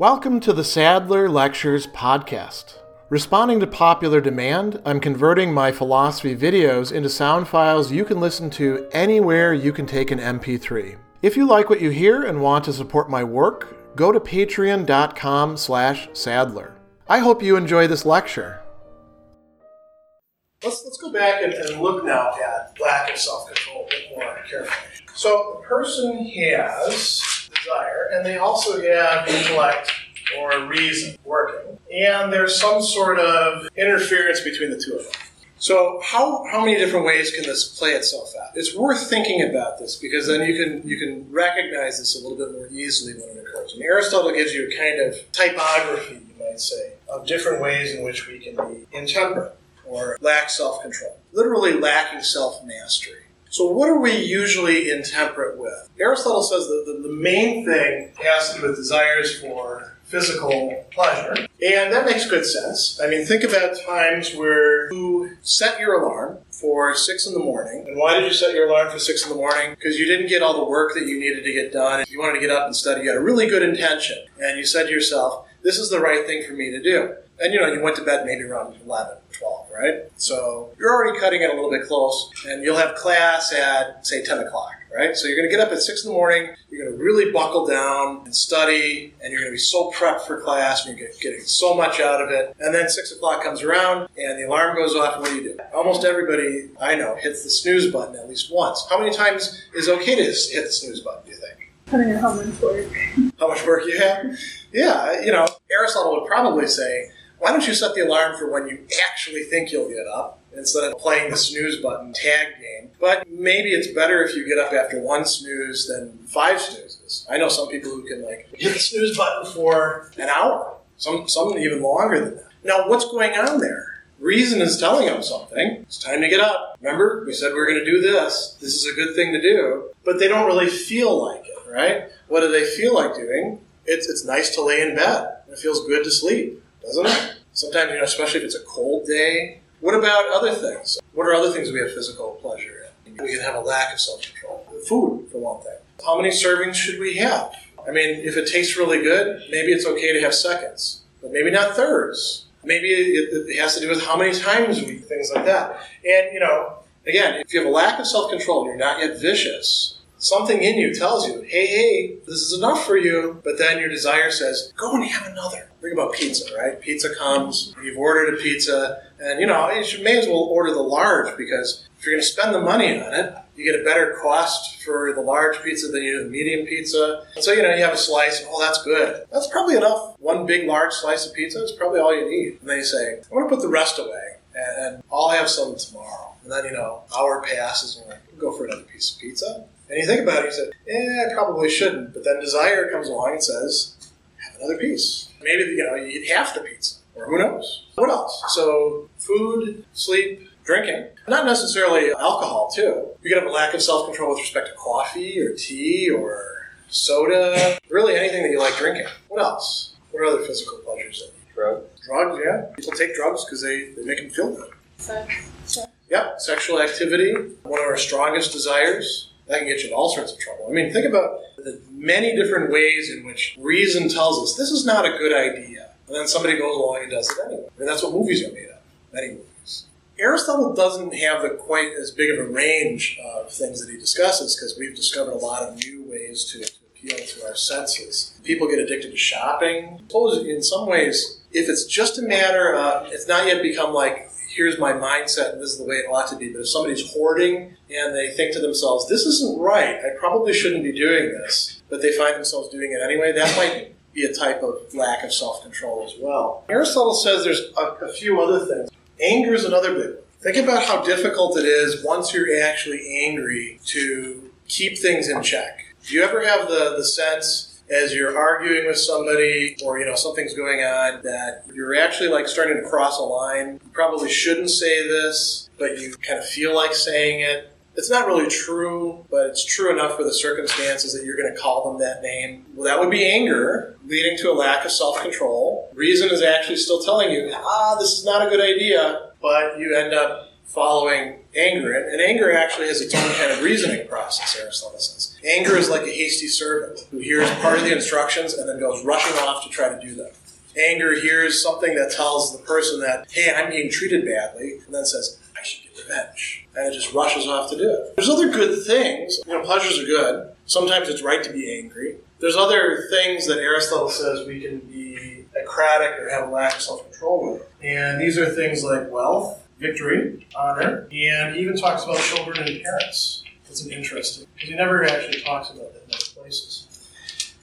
Welcome to the Sadler Lectures podcast. Responding to popular demand, I'm converting my philosophy videos into sound files you can listen to anywhere you can take an MP3. If you like what you hear and want to support my work, go to patreon.com slash sadler. I hope you enjoy this lecture. Let's, let's go back and, and look now at lack of self-control a more carefully. So the person has desire, and they also have intellect or reason working. And there's some sort of interference between the two of them. So how, how many different ways can this play itself out? It's worth thinking about this because then you can you can recognize this a little bit more easily when it occurs. And Aristotle gives you a kind of typography, you might say, of different ways in which we can be intemperate or lack self-control. Literally lacking self-mastery. So, what are we usually intemperate with? Aristotle says that the, the main thing has to do with desires for physical pleasure. And that makes good sense. I mean, think about times where you set your alarm for six in the morning. And why did you set your alarm for six in the morning? Because you didn't get all the work that you needed to get done. You wanted to get up and study, you had a really good intention. And you said to yourself, this is the right thing for me to do. And you know, you went to bed maybe around 11, 12, right? So you're already cutting it a little bit close, and you'll have class at, say, 10 o'clock, right? So you're going to get up at 6 in the morning, you're going to really buckle down and study, and you're going to be so prepped for class, and you're getting so much out of it. And then 6 o'clock comes around, and the alarm goes off, and what do you do? Almost everybody I know hits the snooze button at least once. How many times is it okay to hit the snooze button, do you think? Depending on how much work. How much work you have? Yeah, you know, Aristotle would probably say, why don't you set the alarm for when you actually think you'll get up instead of playing the snooze button tag game? But maybe it's better if you get up after one snooze than five snoozes. I know some people who can like hit the snooze button for an hour, some some even longer than that. Now, what's going on there? Reason is telling them something. It's time to get up. Remember, we said we are going to do this. This is a good thing to do. But they don't really feel like it, right? What do they feel like doing? It's, it's nice to lay in bed. It feels good to sleep doesn't it? Sometimes, you know, especially if it's a cold day. What about other things? What are other things we have physical pleasure in? We can have a lack of self control. Food, for one thing. How many servings should we have? I mean, if it tastes really good, maybe it's okay to have seconds, but maybe not thirds. Maybe it, has to do with how many times we things like that. And you know, again, if you have a lack of self control and you're not yet vicious, something in you tells you, hey, hey, this is enough for you. But then your desire says, go and have another. Think about pizza, right? Pizza comes, you've ordered a pizza, and you know, you may as well order the large because if you're going to spend the money on it, you get a better cost for the large pizza than you do the medium pizza. So, you know, you have a slice, oh, that's good. That's probably enough. One big, large slice of pizza is probably all you need. And then you say, I want to put the rest away, and I'll have some tomorrow. And then, you know, hour passes, and you're like, go for another piece of pizza. And you think about it, you say, eh, I probably shouldn't. But then desire comes along and says, have another piece. Maybe, you know, you eat half the pizza. Or who knows? What else? So, food, sleep, drinking. Not necessarily alcohol, too. You could have a lack of self control with respect to coffee or tea or soda. Really anything that you like drinking. What else? What are other physical pleasures Drugs. Drugs, yeah. People take drugs because they, they make them feel good. Sex. Yep, sexual activity, one of our strongest desires that can get you in all sorts of trouble. I mean, think about the many different ways in which reason tells us this is not a good idea, and then somebody goes along and does it anyway. I mean, that's what movies are made of. Many movies. Aristotle doesn't have the quite as big of a range of things that he discusses because we've discovered a lot of new ways to, to appeal to our senses. People get addicted to shopping. Suppose in some ways, if it's just a matter of, it's not yet become like here's my mindset and this is the way it ought to be. But if somebody's hoarding and they think to themselves, this isn't right, I probably shouldn't be doing this, but they find themselves doing it anyway, that might be a type of lack of self control as well. Aristotle says there's a, a few other things. Anger is another big one. Think about how difficult it is once you're actually angry to keep things in check. Do you ever have the, the sense as you're arguing with somebody or you know something's going on that you're actually like starting to cross a line. You probably shouldn't say this but you kind of feel like saying it. It's not really true but it's true enough for the circumstances that you're going to call them that name. Well that would be anger leading to a lack of self-control. Reason is actually still telling you ah this is not a good idea but you end up following anger. And, anger actually has its own kind of reasoning process, Aristotle says. Anger is like a hasty servant who hears part of the instructions and then goes rushing off to try to do them. Anger hears something that tells the person that, hey, I'm being treated badly, and then says, I should get revenge. And it just rushes off to do it. There's other good things. You know, pleasures are good. Sometimes it's right to be angry. There's other things that Aristotle says we can be acratic or have a lack of self control with. And these are things like wealth, victory, honor, and even talks about children and parents. It's an interesting, because he never actually talks about that in other places.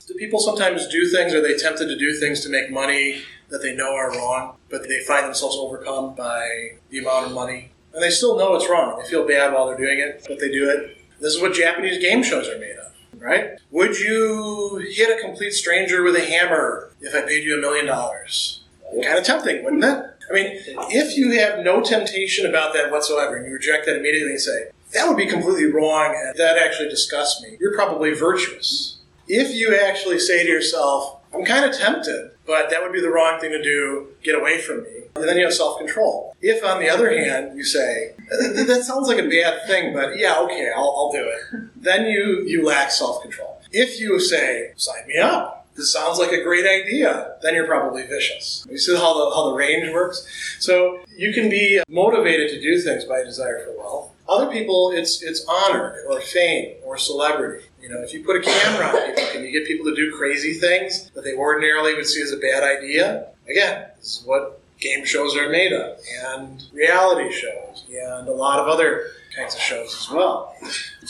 Do people sometimes do things, or they tempted to do things to make money that they know are wrong, but they find themselves overcome by the amount of money? And they still know it's wrong. They feel bad while they're doing it, but they do it. This is what Japanese game shows are made of, right? Would you hit a complete stranger with a hammer if I paid you a million dollars? Kind of tempting, wouldn't it? I mean, if you have no temptation about that whatsoever and you reject that immediately and say, that would be completely wrong and that actually disgusts me, you're probably virtuous. If you actually say to yourself, I'm kind of tempted, but that would be the wrong thing to do, get away from me, and then you have self control. If, on the other hand, you say, that sounds like a bad thing, but yeah, okay, I'll, I'll do it, then you, you lack self control. If you say, sign me up, this sounds like a great idea, then you're probably vicious. You see how the, how the range works? So you can be motivated to do things by a desire for wealth. Other people, it's, it's honor or fame or celebrity. You know, if you put a camera on people, can you get people to do crazy things that they ordinarily would see as a bad idea? Again, this is what game shows are made of, and reality shows, and a lot of other kinds of shows as well.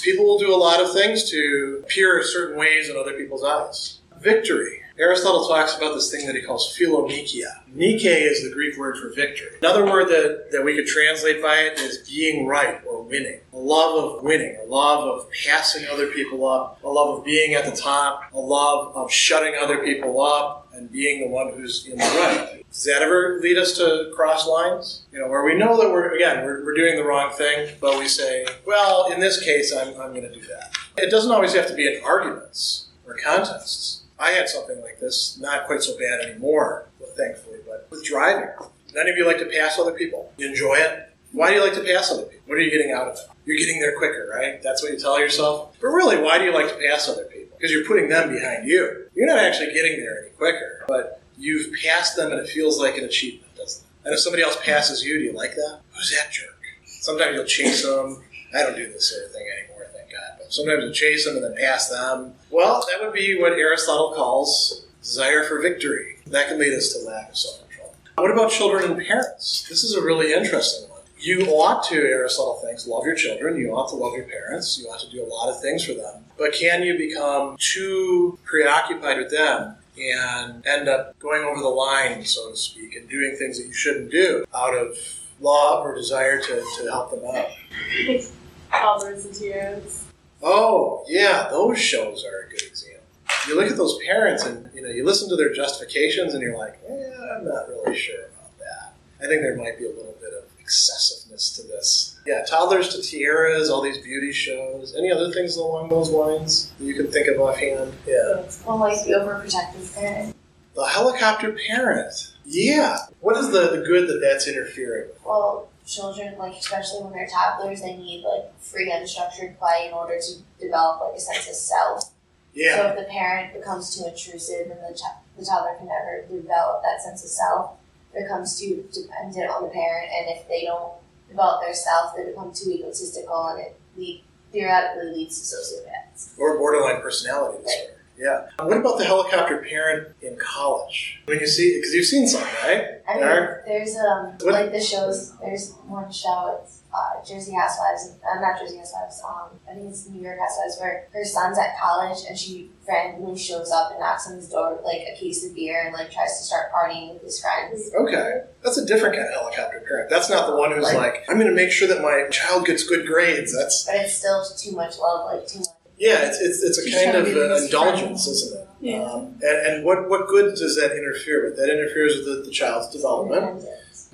People will do a lot of things to appear certain ways in other people's eyes victory. Aristotle talks about this thing that he calls philonikia. Nike is the Greek word for victory. Another word that, that we could translate by it is being right or winning. A love of winning, a love of passing other people up, a love of being at the top, a love of shutting other people up and being the one who's in the right. Does that ever lead us to cross lines? You know, where we know that we're, again, we're, we're doing the wrong thing, but we say, well, in this case, I'm, I'm going to do that. It doesn't always have to be in arguments or contests I had something like this, not quite so bad anymore, thankfully, but with driving. None of you like to pass other people. You enjoy it? Why do you like to pass other people? What are you getting out of it? You're getting there quicker, right? That's what you tell yourself. But really, why do you like to pass other people? Because you're putting them behind you. You're not actually getting there any quicker, but you've passed them and it feels like an achievement, doesn't it? And if somebody else passes you, do you like that? Who's that jerk? Sometimes you'll chase them. I don't do this sort of thing anymore sometimes to chase them and then pass them. Well, that would be what Aristotle calls desire for victory. That can lead us to lack of self control. What about children and parents? This is a really interesting one. You ought to, Aristotle thinks, love your children. You ought to love your parents. You ought to do a lot of things for them. But can you become too preoccupied with them and end up going over the line, so to speak, and doing things that you shouldn't do out of love or desire to, to help them out? Toddlers and Tiaras. Oh, yeah, those shows are a good example. You look at those parents and you know you listen to their justifications and you're like, eh, I'm not really sure about that. I think there might be a little bit of excessiveness to this. Yeah, toddlers to tiaras, all these beauty shows. Any other things along those lines that you can think of offhand? Yeah. Well, like the overprotective parent. The helicopter parent. Yeah. What is the, the good that that's interfering with? Well, children, like especially when they're toddlers, they need like free unstructured play in order to develop like a sense of self. Yeah. So if the parent becomes too intrusive and the, ch- the toddler can never develop that sense of self, it becomes too dependent on the parent. And if they don't develop their self, they become too egotistical and it lead, theoretically leads to sociopaths. Or borderline personality disorder. Right. Yeah. What about the helicopter parent in college? When you see, because you've seen some, right? I mean, there's um what? like the shows. There's one show. It's uh, Jersey Housewives. Uh, not Jersey Housewives. Um, I think it's New York Housewives, where her son's at college and she randomly shows up and knocks on his door with like a case of beer and like tries to start partying with his friends. Okay, that's a different kind of helicopter parent. That's not the one who's like, like I'm going to make sure that my child gets good grades. That's but it's still too much love, like too much yeah, it's, it's, it's a kind of uh, indulgence, isn't it? Yeah. Um, and, and what, what good does that interfere with? That interferes with the, the child's development.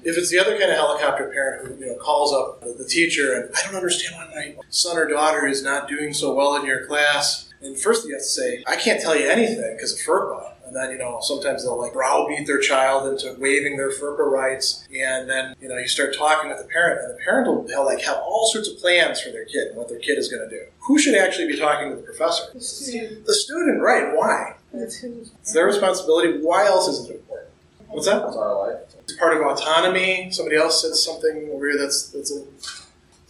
If it's the other kind of helicopter parent who you know calls up the, the teacher and I don't understand why my son or daughter is not doing so well in your class, and first you have to say I can't tell you anything because of FERPA And then, you know, sometimes they'll like browbeat their child into waiving their FERPA rights. And then, you know, you start talking with the parent, and the parent will they'll, like have all sorts of plans for their kid and what their kid is going to do. Who should actually be talking to the professor? The student. The student, right? Why? It's their responsibility. Why else is it important? What's that? That's our life. It's part of autonomy. Somebody else said something over here that's that's a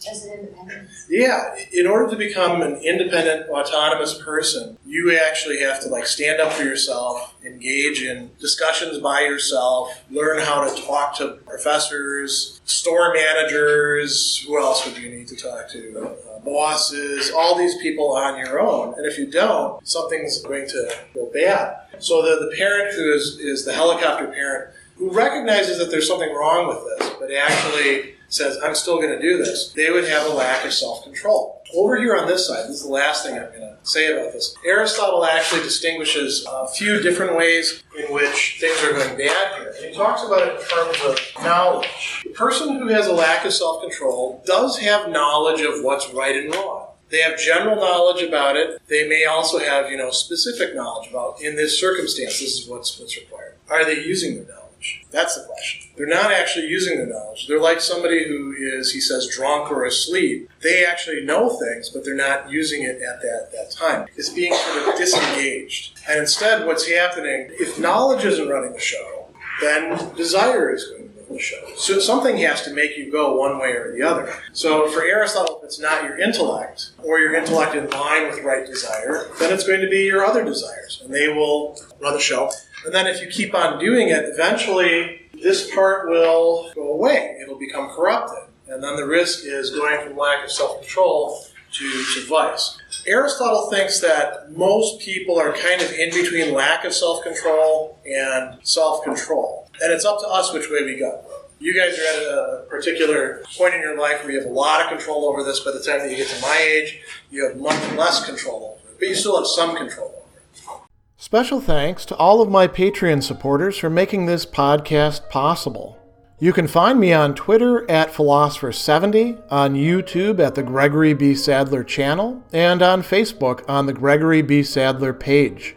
Just an independence. Yeah, in order to become an independent, autonomous person, you actually have to like stand up for yourself, engage in discussions by yourself, learn how to talk to professors, store managers. Who else would you need to talk to? Uh, bosses, all these people on your own. And if you don't, something's going to go bad. So the, the parent who is, is the helicopter parent who recognizes that there's something wrong with this, but actually says, I'm still going to do this, they would have a lack of self control. Over here on this side, this is the last thing I'm going to say about this. Aristotle actually distinguishes a few different ways in which things are going bad here. He talks about it in terms of knowledge. The person who has a lack of self control does have knowledge of what's right and wrong. They have general knowledge about it. They may also have, you know, specific knowledge about in this circumstance, this is what's what's required. Are they using the knowledge? That's the question. They're not actually using their knowledge. They're like somebody who is, he says, drunk or asleep. They actually know things, but they're not using it at that, that time. It's being sort of disengaged. And instead, what's happening, if knowledge isn't running the show, then desire is going the show. So something has to make you go one way or the other. So for Aristotle, if it's not your intellect, or your intellect in line with right desire, then it's going to be your other desires, and they will run the show. And then if you keep on doing it, eventually this part will go away. It'll become corrupted. And then the risk is going from lack of self control to, to vice. Aristotle thinks that most people are kind of in between lack of self control and self control. And it's up to us which way we go. You guys are at a particular point in your life where you have a lot of control over this. By the time that you get to my age, you have much less control over it. But you still have some control over it. Special thanks to all of my Patreon supporters for making this podcast possible. You can find me on Twitter at Philosopher70, on YouTube at the Gregory B. Sadler channel, and on Facebook on the Gregory B. Sadler page.